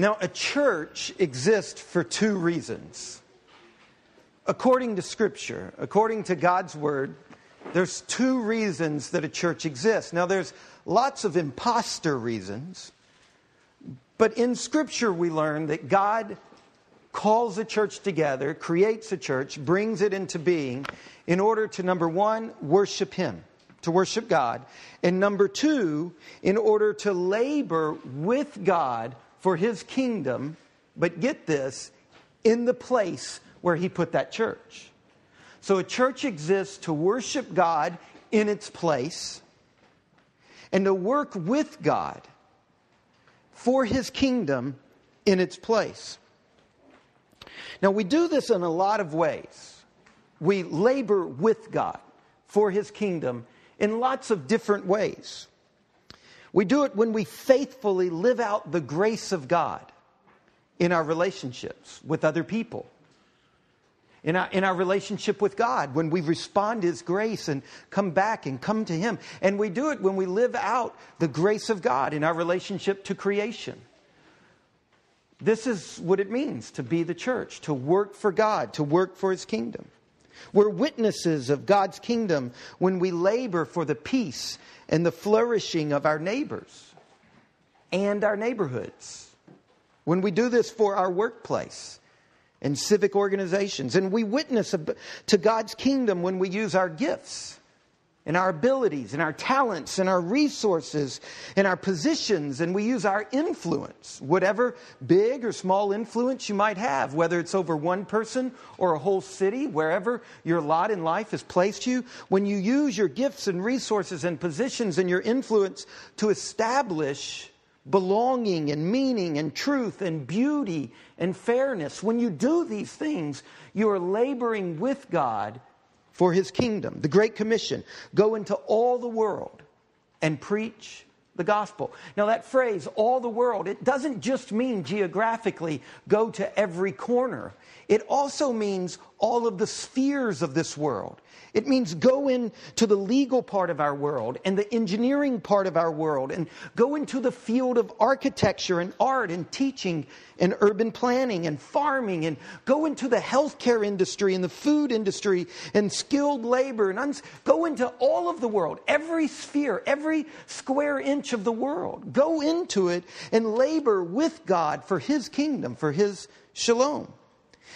Now, a church exists for two reasons. According to Scripture, according to God's Word, there's two reasons that a church exists. Now, there's lots of imposter reasons, but in Scripture, we learn that God calls a church together, creates a church, brings it into being in order to, number one, worship Him, to worship God, and number two, in order to labor with God for His kingdom, but get this, in the place where He put that church. So a church exists to worship God in its place and to work with God for his kingdom in its place. Now, we do this in a lot of ways. We labor with God for his kingdom in lots of different ways. We do it when we faithfully live out the grace of God in our relationships with other people in our, in our relationship with God, when we respond to His grace and come back and come to Him. And we do it when we live out the grace of God in our relationship to creation. This is what it means to be the church, to work for God, to work for His kingdom. We're witnesses of God's kingdom when we labor for the peace and the flourishing of our neighbors and our neighborhoods. When we do this for our workplace and civic organizations. And we witness to God's kingdom when we use our gifts and our abilities and our talents and our resources and our positions and we use our influence, whatever big or small influence you might have, whether it's over one person or a whole city, wherever your lot in life has placed you, when you use your gifts and resources and positions and your influence to establish belonging and meaning and truth and beauty and fairness. When you do these things, you are laboring with God for his kingdom. The Great Commission go into all the world and preach the gospel. Now, that phrase, all the world, it doesn't just mean geographically go to every corner. It also means all of the spheres of this world. It means go into the legal part of our world and the engineering part of our world and go into the field of architecture and art and teaching and urban planning and farming and go into the healthcare industry and the food industry and skilled labor and uns- go into all of the world, every sphere, every square inch of the world. Go into it and labor with God for His kingdom, for His shalom.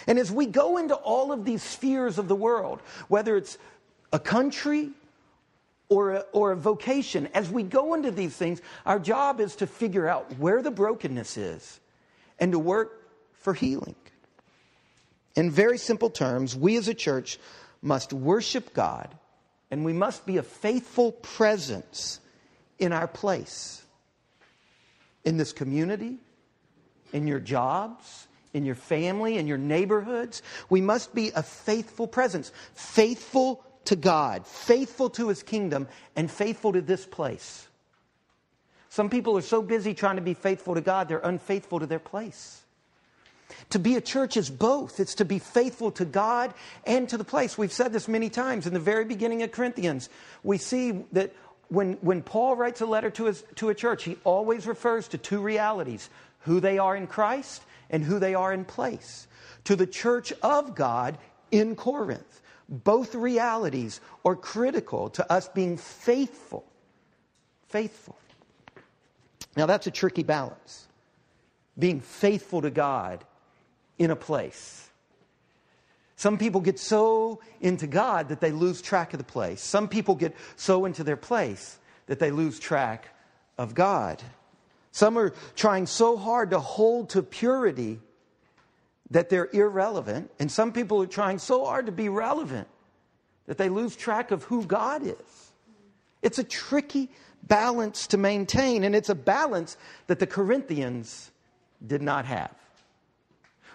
And as we go into all of these spheres of the world, whether it's a country or a, or a vocation, as we go into these things, our job is to figure out where the brokenness is and to work for healing. In very simple terms, we as a church must worship God and we must be a faithful presence in our place, in this community, in your jobs, in your family, in your neighborhoods. We must be a faithful presence, faithful to God, faithful to His kingdom, and faithful to this place. Some people are so busy trying to be faithful to God, they're unfaithful to their place. To be a church is both. It's to be faithful to God and to the place. We've said this many times in the very beginning of Corinthians. We see that when, when Paul writes a letter to, his, to a church, he always refers to two realities who they are in Christ and who they are in place. To the church of God in Corinth. Both realities are critical to us being faithful. Faithful. Now, that's a tricky balance. Being faithful to God in a place. Some people get so into God that they lose track of the place. Some people get so into their place that they lose track of God. Some are trying so hard to hold to purity that they're irrelevant. And some people are trying so hard to be relevant that they lose track of who God is. It's a tricky balance to maintain, and it's a balance that the Corinthians did not have.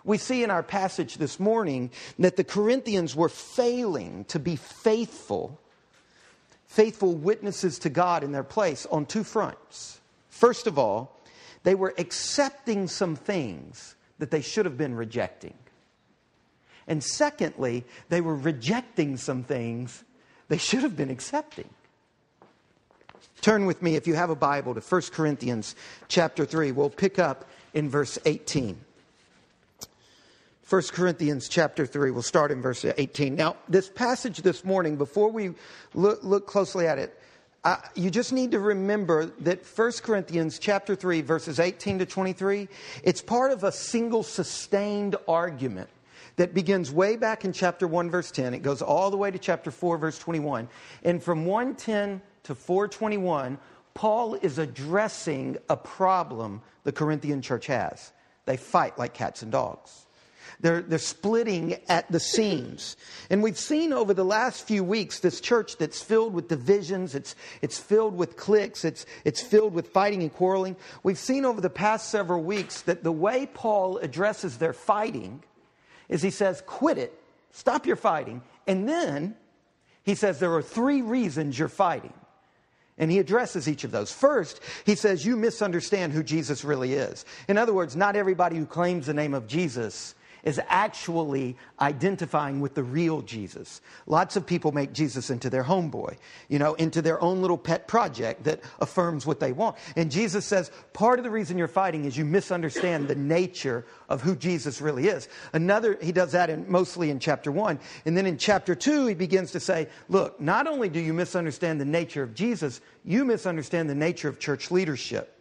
We see in our passage this morning that the Corinthians were failing to be faithful, faithful witnesses to God in their place on two fronts. First of all, they were accepting some things that they should have been rejecting. And secondly, they were rejecting some things they should have been accepting. Turn with me, if you have a Bible, to 1 Corinthians chapter 3. We'll pick up in verse 18. 1 Corinthians chapter 3, we'll start in verse 18. Now, this passage this morning, before we look, look closely at it, uh, you just need to remember that 1 Corinthians chapter 3, verses 18 to 23, it's part of a single sustained argument that begins way back in chapter 1, verse 10. It goes all the way to chapter 4, verse 21. And from 110 to 421, Paul is addressing a problem the Corinthian church has. They fight like cats and dogs. They're, they're splitting at the seams. And we've seen over the last few weeks this church that's filled with divisions, it's, it's filled with cliques, it's, it's filled with fighting and quarreling. We've seen over the past several weeks that the way Paul addresses their fighting is he says, quit it, stop your fighting. And then he says, there are three reasons you're fighting. And he addresses each of those. First, he says, You misunderstand who Jesus really is. In other words, not everybody who claims the name of Jesus is actually identifying with the real Jesus. Lots of people make Jesus into their homeboy, you know, into their own little pet project that affirms what they want. And Jesus says, part of the reason you're fighting is you misunderstand the nature of who Jesus really is. Another, he does that in, mostly in chapter one. And then in chapter two, he begins to say, look, not only do you misunderstand the nature of Jesus, you misunderstand the nature of church leadership.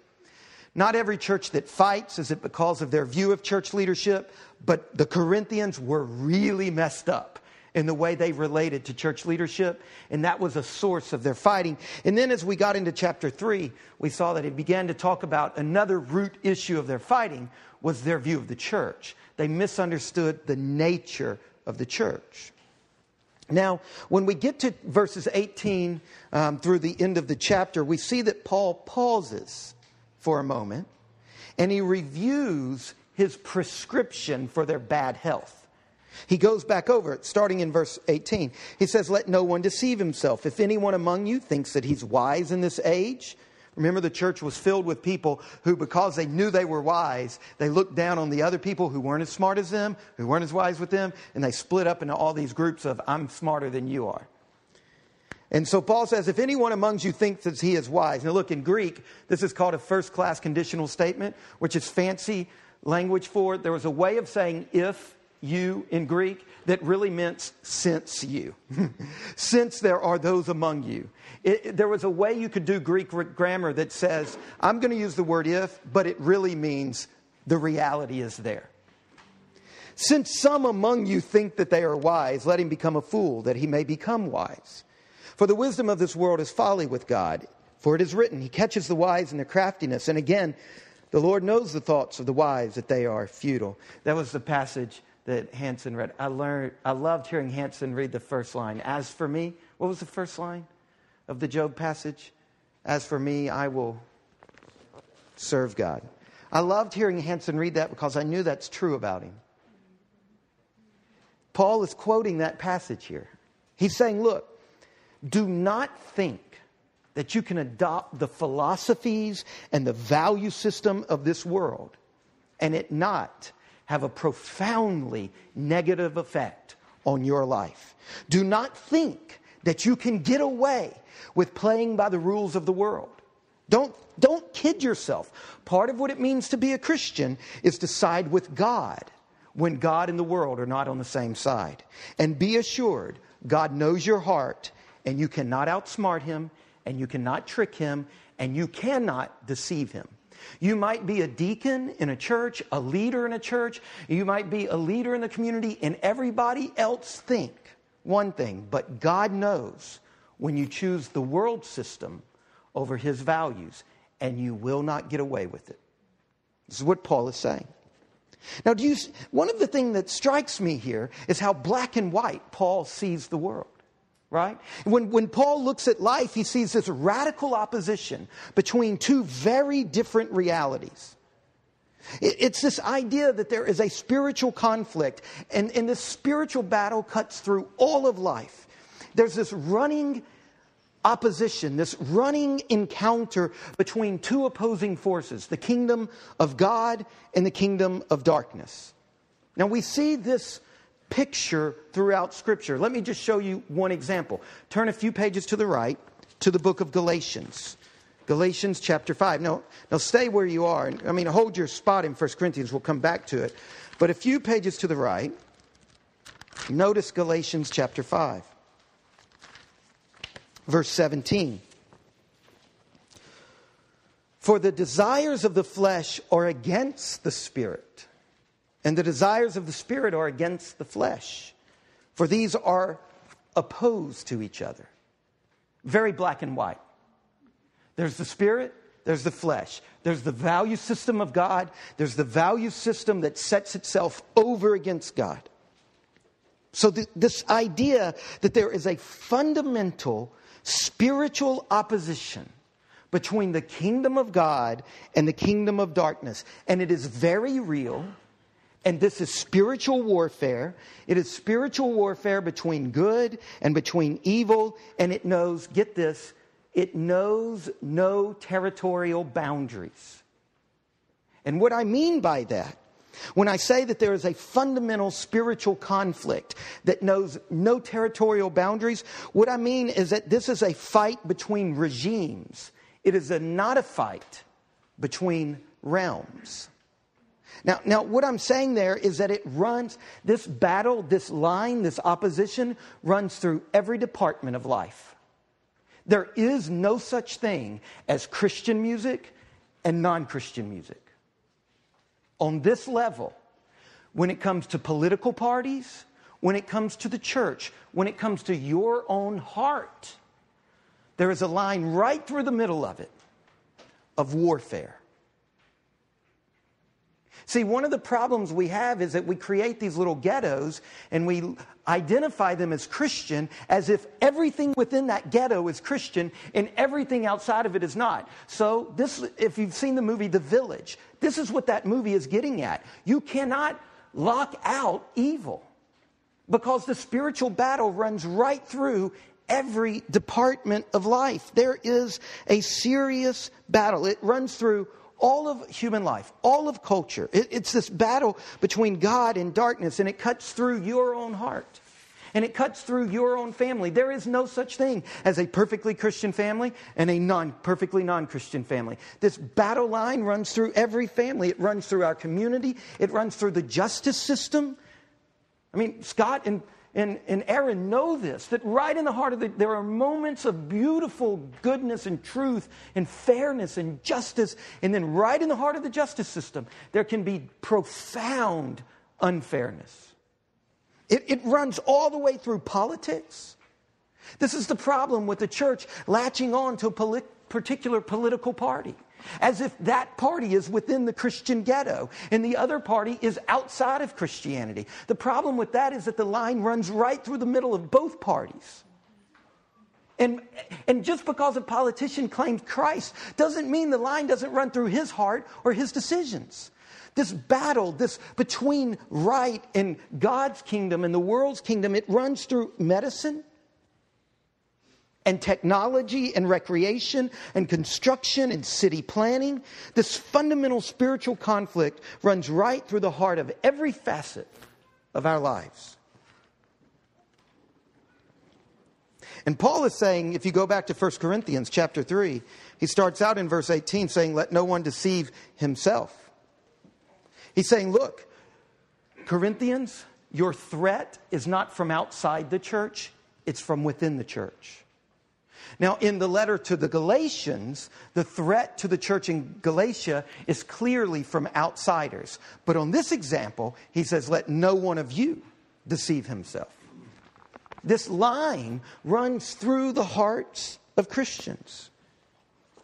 Not every church that fights is it because of their view of church leadership, but the Corinthians were really messed up in the way they related to church leadership, and that was a source of their fighting. And then as we got into chapter 3, we saw that it began to talk about another root issue of their fighting was their view of the church. They misunderstood the nature of the church. Now, when we get to verses 18 um, through the end of the chapter, we see that Paul pauses for a moment and he reviews his prescription for their bad health. He goes back over it, starting in verse 18. He says, Let no one deceive himself. If anyone among you thinks that he's wise in this age, remember the church was filled with people who, because they knew they were wise, they looked down on the other people who weren't as smart as them, who weren't as wise with them, and they split up into all these groups of, I'm smarter than you are. And so Paul says, if anyone amongst you thinks that he is wise. Now, look, in Greek, this is called a first class conditional statement, which is fancy language for it. There was a way of saying if you in Greek that really meant since you. since there are those among you. It, there was a way you could do Greek grammar that says, I'm going to use the word if, but it really means the reality is there. Since some among you think that they are wise, let him become a fool, that he may become wise. For the wisdom of this world is folly with God. For it is written, He catches the wise in their craftiness. And again, the Lord knows the thoughts of the wise, that they are futile. That was the passage that Hanson read. I learned I loved hearing Hanson read the first line. As for me, what was the first line of the Job passage? As for me, I will serve God. I loved hearing Hanson read that because I knew that's true about him. Paul is quoting that passage here. He's saying, Look, do not think that you can adopt the philosophies and the value system of this world and it not have a profoundly negative effect on your life. Do not think that you can get away with playing by the rules of the world. Don't, don't kid yourself. Part of what it means to be a Christian is to side with God when God and the world are not on the same side. And be assured, God knows your heart, and you cannot outsmart him, and you cannot trick him, and you cannot deceive him. You might be a deacon in a church, a leader in a church, you might be a leader in the community, and everybody else think one thing, but God knows when you choose the world system over his values, and you will not get away with it. This is what Paul is saying. Now, do you, one of the things that strikes me here is how black and white Paul sees the world right? When, when Paul looks at life, he sees this radical opposition between two very different realities. It, it's this idea that there is a spiritual conflict, and, and this spiritual battle cuts through all of life. There's this running opposition, this running encounter between two opposing forces the kingdom of God and the kingdom of darkness. Now, we see this picture throughout Scripture. Let me just show you one example. Turn a few pages to the right to the book of Galatians. Galatians chapter 5. Now, now stay where you are. I mean, hold your spot in 1 Corinthians. We'll come back to it. But a few pages to the right, notice Galatians chapter 5, verse 17. For the desires of the flesh are against the spirit, and the desires of the spirit are against the flesh. For these are opposed to each other. Very black and white. There's the spirit, there's the flesh. There's the value system of God, there's the value system that sets itself over against God. So, th- this idea that there is a fundamental spiritual opposition between the kingdom of God and the kingdom of darkness, and it is very real. And this is spiritual warfare. It is spiritual warfare between good and between evil. And it knows, get this, it knows no territorial boundaries. And what I mean by that, when I say that there is a fundamental spiritual conflict that knows no territorial boundaries, what I mean is that this is a fight between regimes. It is a, not a fight between realms. Now, now, what I'm saying there is that it runs, this battle, this line, this opposition runs through every department of life. There is no such thing as Christian music and non Christian music. On this level, when it comes to political parties, when it comes to the church, when it comes to your own heart, there is a line right through the middle of it of warfare. See, one of the problems we have is that we create these little ghettos and we identify them as Christian as if everything within that ghetto is Christian and everything outside of it is not. So, this, if you've seen the movie The Village, this is what that movie is getting at. You cannot lock out evil because the spiritual battle runs right through every department of life. There is a serious battle. It runs through all of human life, all of culture. It, it's this battle between God and darkness, and it cuts through your own heart. And it cuts through your own family. There is no such thing as a perfectly Christian family and a non perfectly non Christian family. This battle line runs through every family. It runs through our community. It runs through the justice system. I mean, Scott and and, and Aaron know this that right in the heart of it, there are moments of beautiful goodness and truth and fairness and justice. And then right in the heart of the justice system, there can be profound unfairness. It, it runs all the way through politics. This is the problem with the church latching on to a particular political party as if that party is within the Christian ghetto and the other party is outside of Christianity. The problem with that is that the line runs right through the middle of both parties. And, and just because a politician claims Christ doesn't mean the line doesn't run through his heart or his decisions. This battle, this between right and God's kingdom and the world's kingdom, it runs through medicine, and technology and recreation and construction and city planning. This fundamental spiritual conflict runs right through the heart of every facet of our lives. And Paul is saying, if you go back to 1 Corinthians chapter 3, he starts out in verse 18 saying, Let no one deceive himself. He's saying, Look, Corinthians, your threat is not from outside the church, it's from within the church. Now, in the letter to the Galatians, the threat to the church in Galatia is clearly from outsiders. But on this example, he says, Let no one of you deceive himself. This line runs through the hearts of Christians.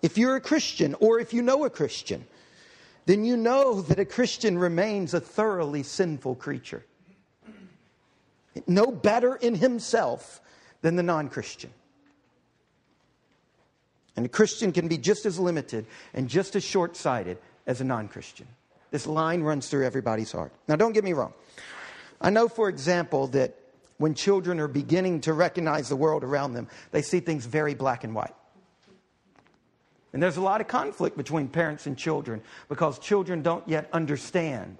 If you're a Christian or if you know a Christian, then you know that a Christian remains a thoroughly sinful creature. No better in himself than the non Christian. And a Christian can be just as limited and just as short sighted as a non Christian. This line runs through everybody's heart. Now, don't get me wrong. I know, for example, that when children are beginning to recognize the world around them, they see things very black and white. And there's a lot of conflict between parents and children because children don't yet understand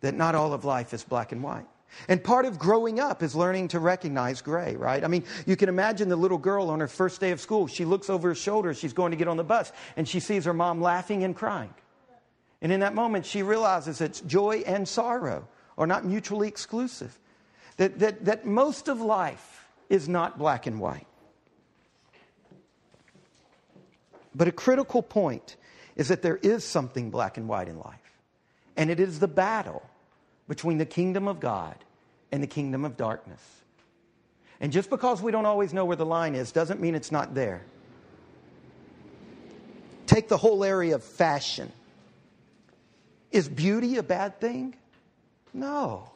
that not all of life is black and white. And part of growing up is learning to recognize gray, right? I mean, you can imagine the little girl on her first day of school. She looks over her shoulder, she's going to get on the bus, and she sees her mom laughing and crying. And in that moment, she realizes that joy and sorrow are not mutually exclusive, that, that, that most of life is not black and white. But a critical point is that there is something black and white in life, and it is the battle between the kingdom of God and the kingdom of darkness. And just because we don't always know where the line is doesn't mean it's not there. Take the whole area of fashion. Is beauty a bad thing? No.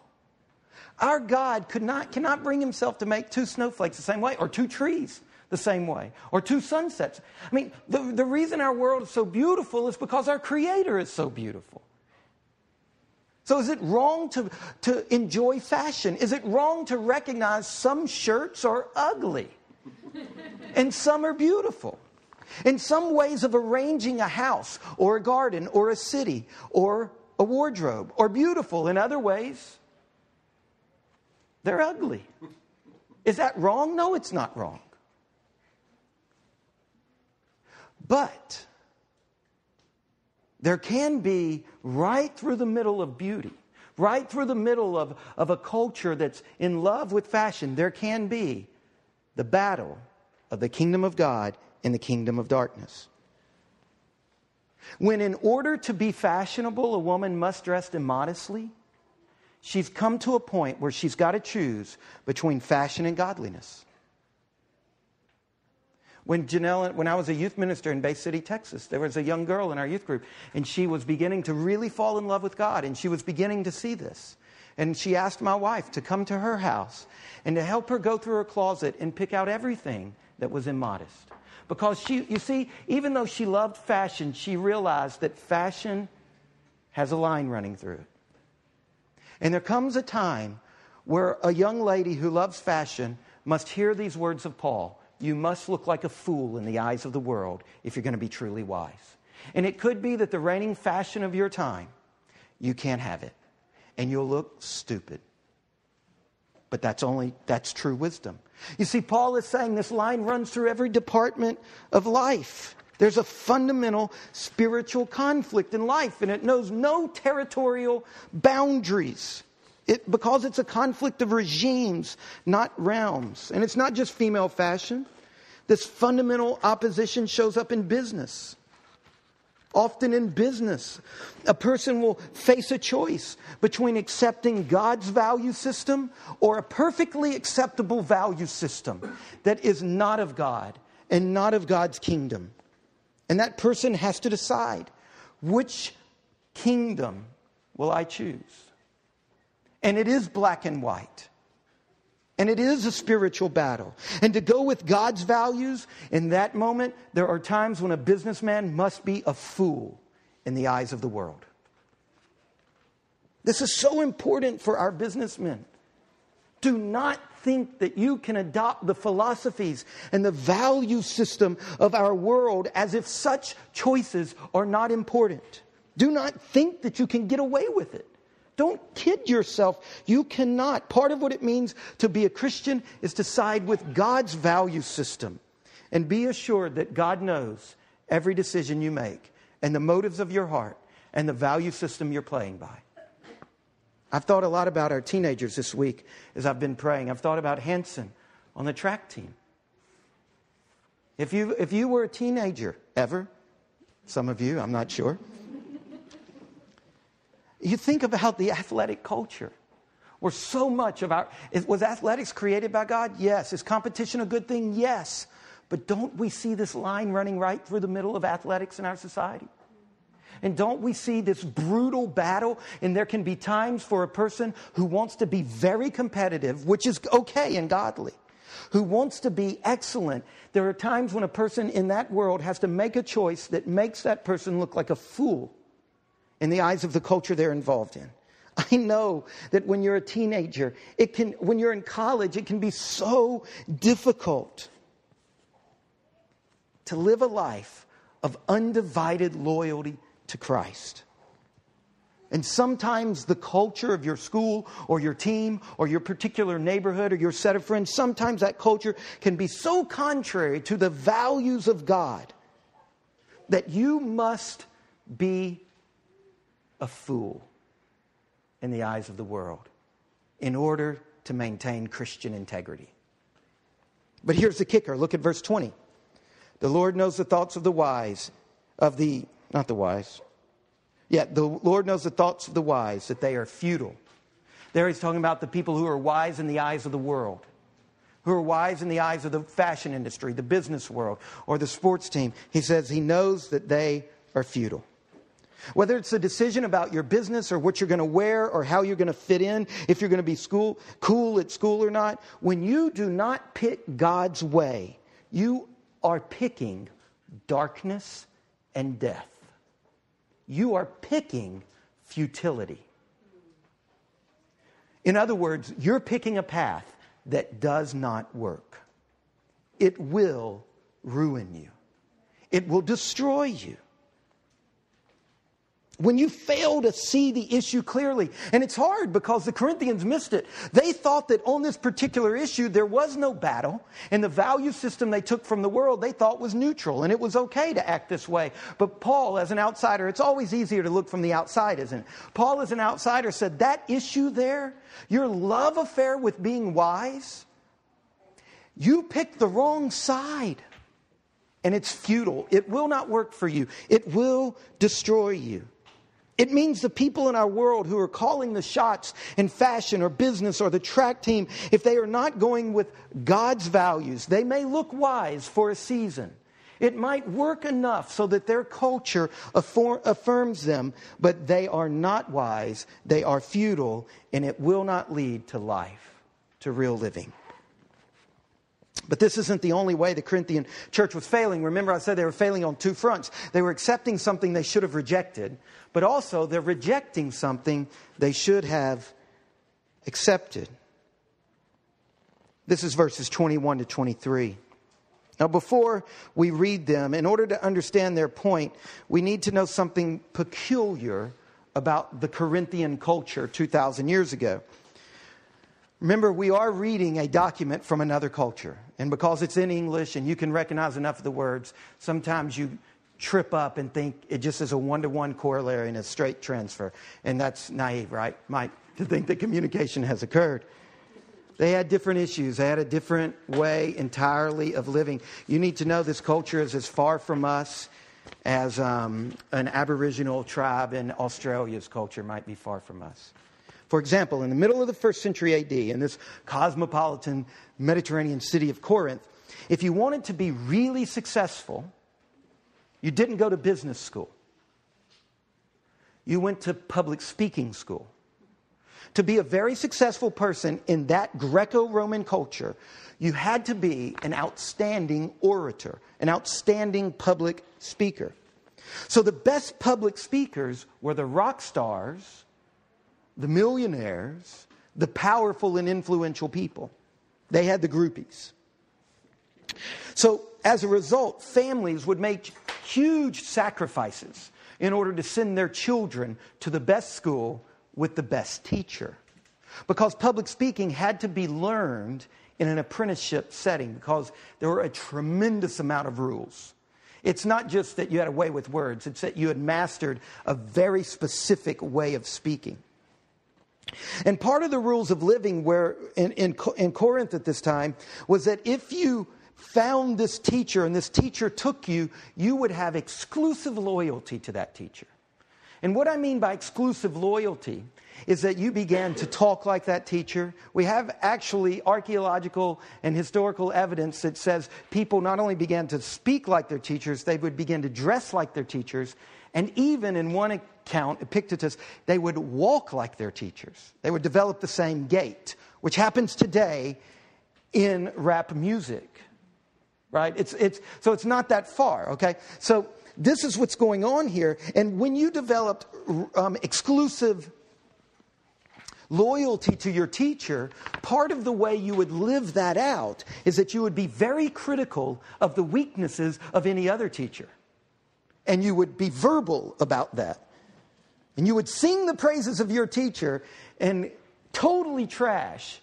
Our God could not, cannot bring himself to make two snowflakes the same way, or two trees the same way, or two sunsets. I mean, the, the reason our world is so beautiful is because our Creator is so beautiful. So, is it wrong to, to enjoy fashion? Is it wrong to recognize some shirts are ugly and some are beautiful? In some ways of arranging a house or a garden or a city or a wardrobe or beautiful. In other ways, they're ugly. Is that wrong? No, it's not wrong. But there can be right through the middle of beauty, right through the middle of, of a culture that's in love with fashion, there can be the battle of the kingdom of God and the kingdom of darkness. When, in order to be fashionable, a woman must dress immodestly, she's come to a point where she's got to choose between fashion and godliness. When Janelle, when I was a youth minister in Bay City, Texas, there was a young girl in our youth group, and she was beginning to really fall in love with God, and she was beginning to see this. And she asked my wife to come to her house and to help her go through her closet and pick out everything that was immodest. Because she, you see, even though she loved fashion, she realized that fashion has a line running through it. And there comes a time where a young lady who loves fashion must hear these words of Paul you must look like a fool in the eyes of the world if you're going to be truly wise. And it could be that the reigning fashion of your time, you can't have it. And you'll look stupid. But that's only, that's true wisdom. You see, Paul is saying this line runs through every department of life. There's a fundamental spiritual conflict in life, and it knows no territorial boundaries. It, because it's a conflict of regimes, not realms. And it's not just female fashion. This fundamental opposition shows up in business. Often in business, a person will face a choice between accepting God's value system or a perfectly acceptable value system that is not of God and not of God's kingdom. And that person has to decide which kingdom will I choose? And it is black and white. And it is a spiritual battle. And to go with God's values in that moment, there are times when a businessman must be a fool in the eyes of the world. This is so important for our businessmen. Do not think that you can adopt the philosophies and the value system of our world as if such choices are not important. Do not think that you can get away with it. Don't kid yourself. You cannot. Part of what it means to be a Christian is to side with God's value system. And be assured that God knows every decision you make and the motives of your heart and the value system you're playing by. I've thought a lot about our teenagers this week as I've been praying. I've thought about Hanson on the track team. If you, if you were a teenager ever, some of you, I'm not sure. You think about the athletic culture. Where so much of our was athletics created by God? Yes. Is competition a good thing? Yes. But don't we see this line running right through the middle of athletics in our society? And don't we see this brutal battle? And there can be times for a person who wants to be very competitive, which is okay and godly, who wants to be excellent. There are times when a person in that world has to make a choice that makes that person look like a fool in the eyes of the culture they're involved in. I know that when you're a teenager, it can, when you're in college, it can be so difficult to live a life of undivided loyalty to Christ. And sometimes the culture of your school or your team or your particular neighborhood or your set of friends, sometimes that culture can be so contrary to the values of God that you must be a fool in the eyes of the world in order to maintain Christian integrity. But here's the kicker look at verse 20. The Lord knows the thoughts of the wise, of the, not the wise, Yet the Lord knows the thoughts of the wise, that they are futile. There he's talking about the people who are wise in the eyes of the world, who are wise in the eyes of the fashion industry, the business world, or the sports team. He says he knows that they are futile. Whether it's a decision about your business or what you're going to wear or how you're going to fit in, if you're going to be school, cool at school or not, when you do not pick God's way, you are picking darkness and death you are picking futility. In other words, you're picking a path that does not work. It will ruin you, it will destroy you when you fail to see the issue clearly. And it's hard because the Corinthians missed it. They thought that on this particular issue there was no battle, and the value system they took from the world they thought was neutral, and it was okay to act this way. But Paul, as an outsider, it's always easier to look from the outside, isn't it? Paul, as an outsider, said that issue there, your love affair with being wise, you picked the wrong side. And it's futile. It will not work for you. It will destroy you. It means the people in our world who are calling the shots in fashion or business or the track team, if they are not going with God's values, they may look wise for a season. It might work enough so that their culture affirms them, but they are not wise, they are futile, and it will not lead to life, to real living. But this isn't the only way the Corinthian church was failing. Remember, I said they were failing on two fronts. They were accepting something they should have rejected, but also they're rejecting something they should have accepted. This is verses 21 to 23. Now, before we read them, in order to understand their point, we need to know something peculiar about the Corinthian culture 2,000 years ago. Remember, we are reading a document from another culture. And because it's in English and you can recognize enough of the words, sometimes you trip up and think it just is a one to one corollary and a straight transfer. And that's naive, right, Mike, to think that communication has occurred. They had different issues. They had a different way entirely of living. You need to know this culture is as far from us as um, an Aboriginal tribe in Australia's culture might be far from us. For example, in the middle of the first century AD, in this cosmopolitan Mediterranean city of Corinth, if you wanted to be really successful, you didn't go to business school. You went to public speaking school. To be a very successful person in that Greco Roman culture, you had to be an outstanding orator, an outstanding public speaker. So the best public speakers were the rock stars, the millionaires, the powerful and influential people. They had the groupies. So as a result, families would make huge sacrifices in order to send their children to the best school with the best teacher. Because public speaking had to be learned in an apprenticeship setting because there were a tremendous amount of rules. It's not just that you had a way with words, it's that you had mastered a very specific way of speaking. And part of the rules of living where in, in, in Corinth at this time was that if you found this teacher and this teacher took you, you would have exclusive loyalty to that teacher. And what I mean by exclusive loyalty is that you began to talk like that teacher. We have actually archaeological and historical evidence that says people not only began to speak like their teachers, they would begin to dress like their teachers. And even in one account, Epictetus, they would walk like their teachers. They would develop the same gait, which happens today in rap music right? It's, it's, so it's not that far, okay? So this is what's going on here. And when you developed um, exclusive loyalty to your teacher, part of the way you would live that out is that you would be very critical of the weaknesses of any other teacher. And you would be verbal about that. And you would sing the praises of your teacher and totally trash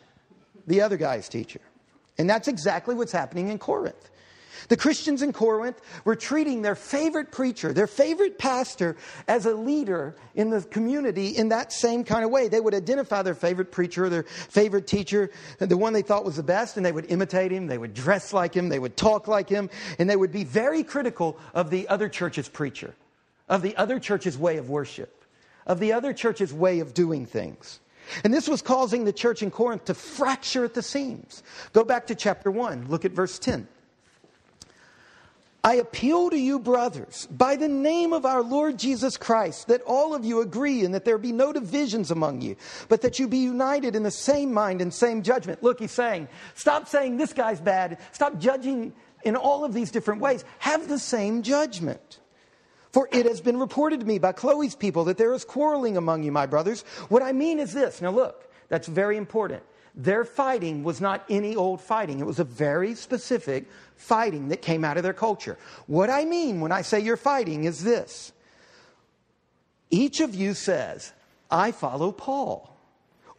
the other guy's teacher. And that's exactly what's happening in Corinth. The Christians in Corinth were treating their favorite preacher, their favorite pastor, as a leader in the community in that same kind of way. They would identify their favorite preacher, their favorite teacher, the one they thought was the best, and they would imitate him, they would dress like him, they would talk like him, and they would be very critical of the other church's preacher, of the other church's way of worship, of the other church's way of doing things. And this was causing the church in Corinth to fracture at the seams. Go back to chapter 1, look at verse 10. I appeal to you, brothers, by the name of our Lord Jesus Christ, that all of you agree and that there be no divisions among you, but that you be united in the same mind and same judgment. Look, he's saying, stop saying this guy's bad. Stop judging in all of these different ways. Have the same judgment. For it has been reported to me by Chloe's people that there is quarreling among you, my brothers. What I mean is this. Now, look, that's very important. Their fighting was not any old fighting, it was a very specific fighting that came out of their culture. What I mean when I say you're fighting is this each of you says, I follow Paul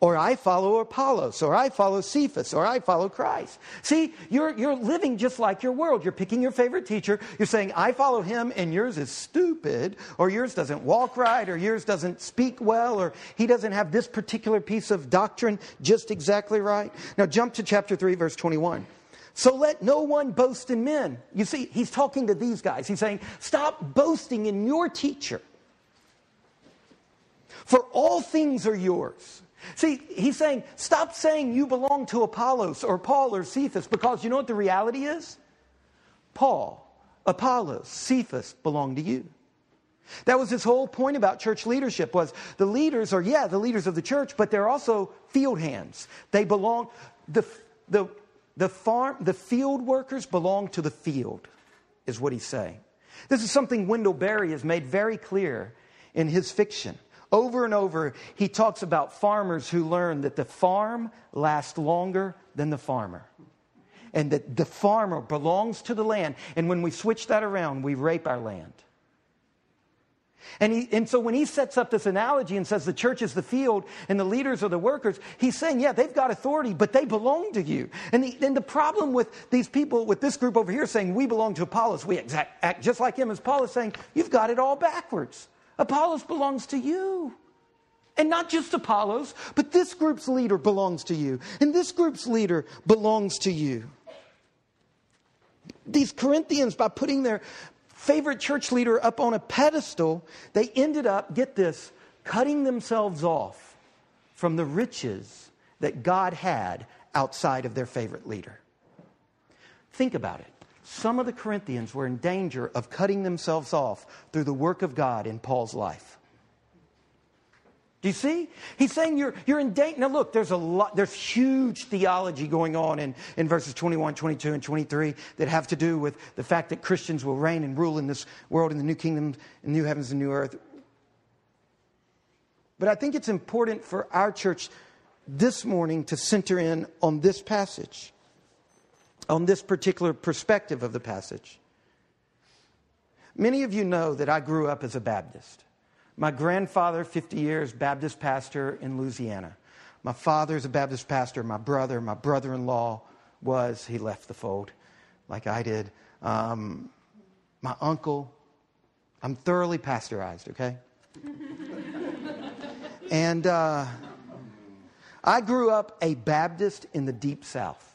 or I follow Apollos, or I follow Cephas, or I follow Christ. See, you're, you're living just like your world. You're picking your favorite teacher. You're saying, I follow him, and yours is stupid, or yours doesn't walk right, or yours doesn't speak well, or he doesn't have this particular piece of doctrine just exactly right. Now, jump to chapter 3, verse 21. So let no one boast in men. You see, he's talking to these guys. He's saying, Stop boasting in your teacher. For all things are yours. See, he's saying, stop saying you belong to Apollos or Paul or Cephas because you know what the reality is? Paul, Apollos, Cephas belong to you. That was his whole point about church leadership was the leaders are, yeah, the leaders of the church, but they're also field hands. They belong, the, the, the farm, the field workers belong to the field, is what he's saying. This is something Wendell Berry has made very clear in his fiction. Over and over, he talks about farmers who learn that the farm lasts longer than the farmer. And that the farmer belongs to the land. And when we switch that around, we rape our land. And, he, and so when he sets up this analogy and says the church is the field and the leaders are the workers, he's saying, yeah, they've got authority, but they belong to you. And the, and the problem with these people, with this group over here saying, we belong to Apollos, we exact, act just like him as Paul is saying, you've got it all backwards. Apollos belongs to you. And not just Apollos, but this group's leader belongs to you. And this group's leader belongs to you. These Corinthians, by putting their favorite church leader up on a pedestal, they ended up, get this, cutting themselves off from the riches that God had outside of their favorite leader. Think about it some of the Corinthians were in danger of cutting themselves off through the work of God in Paul's life. Do you see? He's saying you're, you're in danger. Now, look, there's a lot, there's huge theology going on in, in verses 21, 22, and 23 that have to do with the fact that Christians will reign and rule in this world in the new kingdom, in new heavens and new earth. But I think it's important for our church this morning to center in on this passage on this particular perspective of the passage. Many of you know that I grew up as a Baptist. My grandfather, 50 years, Baptist pastor in Louisiana. My father is a Baptist pastor. My brother, my brother in law was, he left the fold like I did. Um, my uncle, I'm thoroughly pastorized, okay? and uh, I grew up a Baptist in the deep south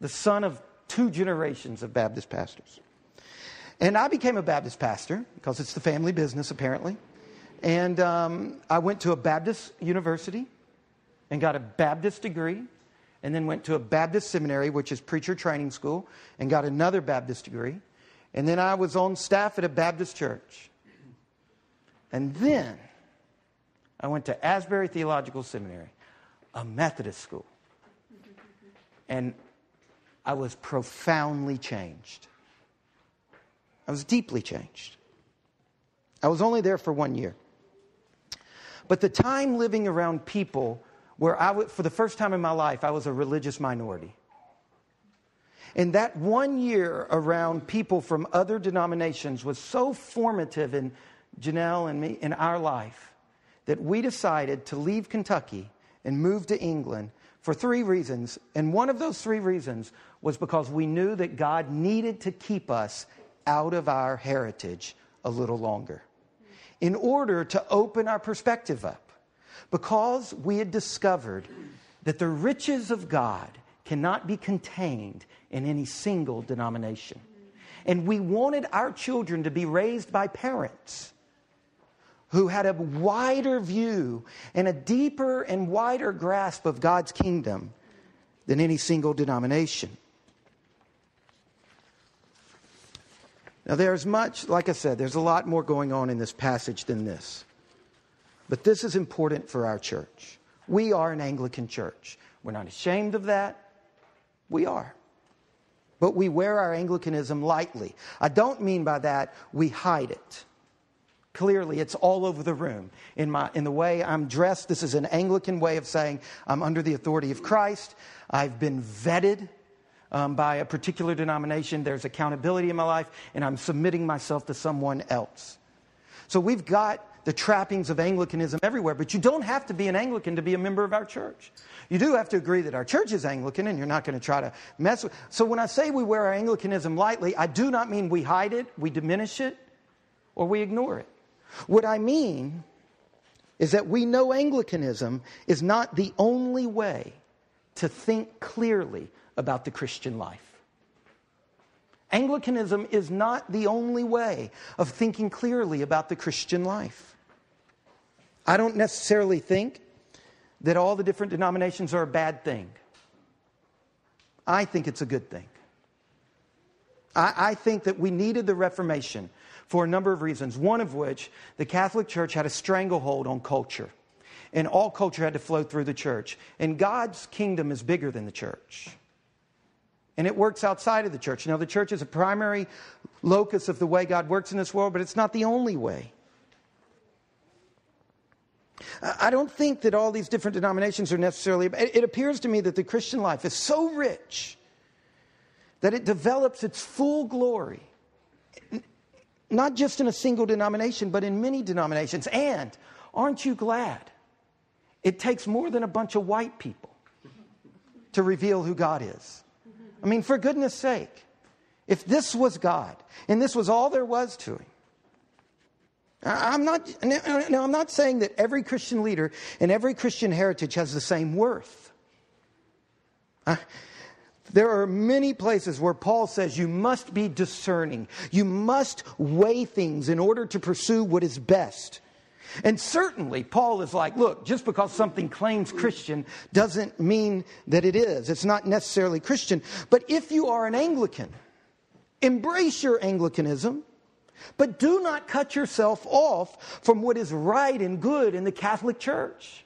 the son of two generations of Baptist pastors. And I became a Baptist pastor because it's the family business, apparently. And um, I went to a Baptist university and got a Baptist degree, and then went to a Baptist seminary, which is preacher training school, and got another Baptist degree. And then I was on staff at a Baptist church. And then I went to Asbury Theological Seminary, a Methodist school. And I was profoundly changed. I was deeply changed. I was only there for one year. But the time living around people where I, w- for the first time in my life, I was a religious minority. And that one year around people from other denominations was so formative in Janelle and me, in our life, that we decided to leave Kentucky and move to England for three reasons. And one of those three reasons was because we knew that God needed to keep us out of our heritage a little longer in order to open our perspective up. Because we had discovered that the riches of God cannot be contained in any single denomination. And we wanted our children to be raised by parents who had a wider view and a deeper and wider grasp of God's kingdom than any single denomination. Now, there's much, like I said, there's a lot more going on in this passage than this. But this is important for our church. We are an Anglican church. We're not ashamed of that. We are. But we wear our Anglicanism lightly. I don't mean by that we hide it. Clearly, it's all over the room. In, my, in the way I'm dressed, this is an Anglican way of saying I'm under the authority of Christ. I've been vetted um, by a particular denomination. There's accountability in my life, and I'm submitting myself to someone else. So we've got the trappings of Anglicanism everywhere, but you don't have to be an Anglican to be a member of our church. You do have to agree that our church is Anglican, and you're not going to try to mess with. So when I say we wear our Anglicanism lightly, I do not mean we hide it, we diminish it, or we ignore it. What I mean is that we know Anglicanism is not the only way to think clearly about the Christian life. Anglicanism is not the only way of thinking clearly about the Christian life. I don't necessarily think that all the different denominations are a bad thing. I think it's a good thing. I, I think that we needed the Reformation for a number of reasons, one of which the Catholic Church had a stranglehold on culture. And all culture had to flow through the church. And God's kingdom is bigger than the church. And it works outside of the church. Now, the church is a primary locus of the way God works in this world, but it's not the only way. I don't think that all these different denominations are necessarily. It appears to me that the Christian life is so rich that it develops its full glory not just in a single denomination, but in many denominations. And aren't you glad? It takes more than a bunch of white people to reveal who God is. I mean, for goodness sake, if this was God and this was all there was to him, I'm not, now, I'm not saying that every Christian leader and every Christian heritage has the same worth. There are many places where Paul says you must be discerning. You must weigh things in order to pursue what is best. And certainly, Paul is like, look, just because something claims Christian doesn't mean that it is. It's not necessarily Christian. But if you are an Anglican, embrace your Anglicanism, but do not cut yourself off from what is right and good in the Catholic Church,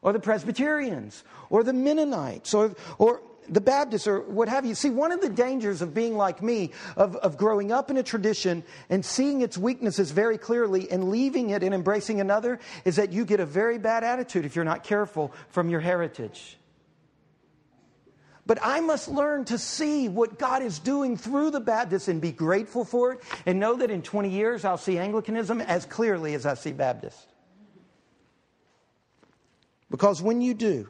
or the Presbyterians, or the Mennonites, or, or the Baptists or what have you. See, one of the dangers of being like me, of, of growing up in a tradition and seeing its weaknesses very clearly and leaving it and embracing another, is that you get a very bad attitude if you're not careful from your heritage. But I must learn to see what God is doing through the Baptists and be grateful for it and know that in 20 years I'll see Anglicanism as clearly as I see Baptist. Because when you do,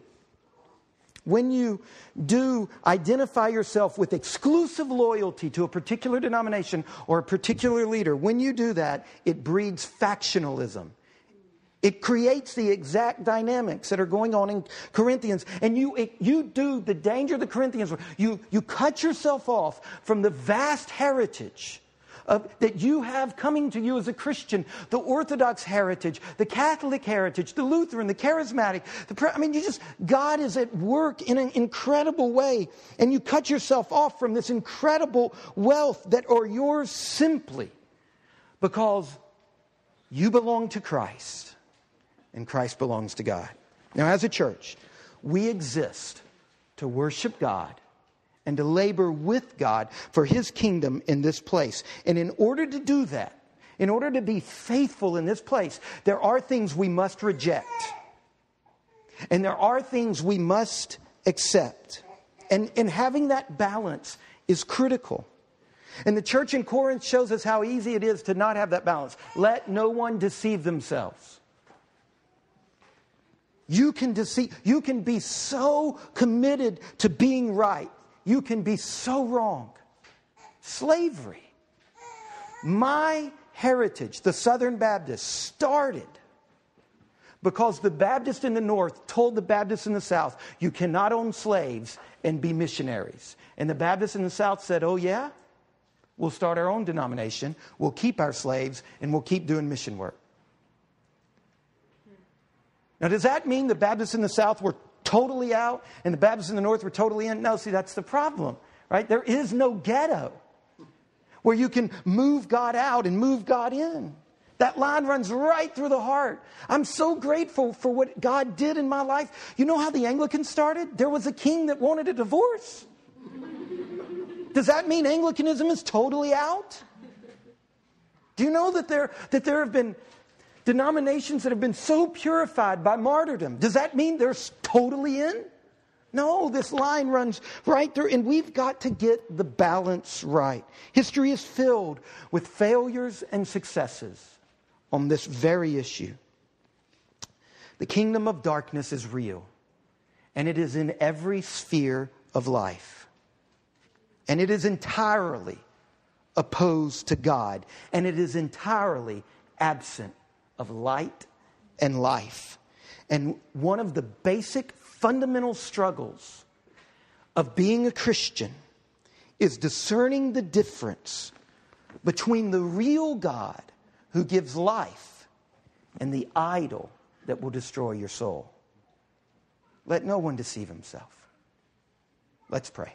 when you do identify yourself with exclusive loyalty to a particular denomination or a particular leader, when you do that, it breeds factionalism. It creates the exact dynamics that are going on in Corinthians. And you, it, you do the danger the Corinthians, were. you, you cut yourself off from the vast heritage that you have coming to you as a Christian the Orthodox heritage, the Catholic heritage, the Lutheran, the Charismatic. The, I mean, you just, God is at work in an incredible way, and you cut yourself off from this incredible wealth that are yours simply because you belong to Christ and Christ belongs to God. Now, as a church, we exist to worship God and to labor with God for his kingdom in this place. And in order to do that, in order to be faithful in this place, there are things we must reject. And there are things we must accept. And, and having that balance is critical. And the church in Corinth shows us how easy it is to not have that balance. Let no one deceive themselves. You can deceive, you can be so committed to being right. You can be so wrong. Slavery. My heritage, the Southern Baptist, started because the Baptist in the North told the Baptist in the South, you cannot own slaves and be missionaries. And the Baptist in the South said, oh, yeah? We'll start our own denomination, we'll keep our slaves, and we'll keep doing mission work. Now, does that mean the Baptists in the South were totally out and the Baptists in the North were totally in? No, see, that's the problem, right? There is no ghetto where you can move God out and move God in. That line runs right through the heart. I'm so grateful for what God did in my life. You know how the Anglicans started? There was a king that wanted a divorce. Does that mean Anglicanism is totally out? Do you know that there, that there have been denominations that have been so purified by martyrdom? Does that mean they're totally in? No, this line runs right through, and we've got to get the balance right. History is filled with failures and successes on this very issue. The kingdom of darkness is real, and it is in every sphere of life. And it is entirely opposed to God, and it is entirely absent of light and life. And one of the basic fundamental struggles of being a Christian is discerning the difference between the real God who gives life and the idol that will destroy your soul. Let no one deceive himself. Let's pray.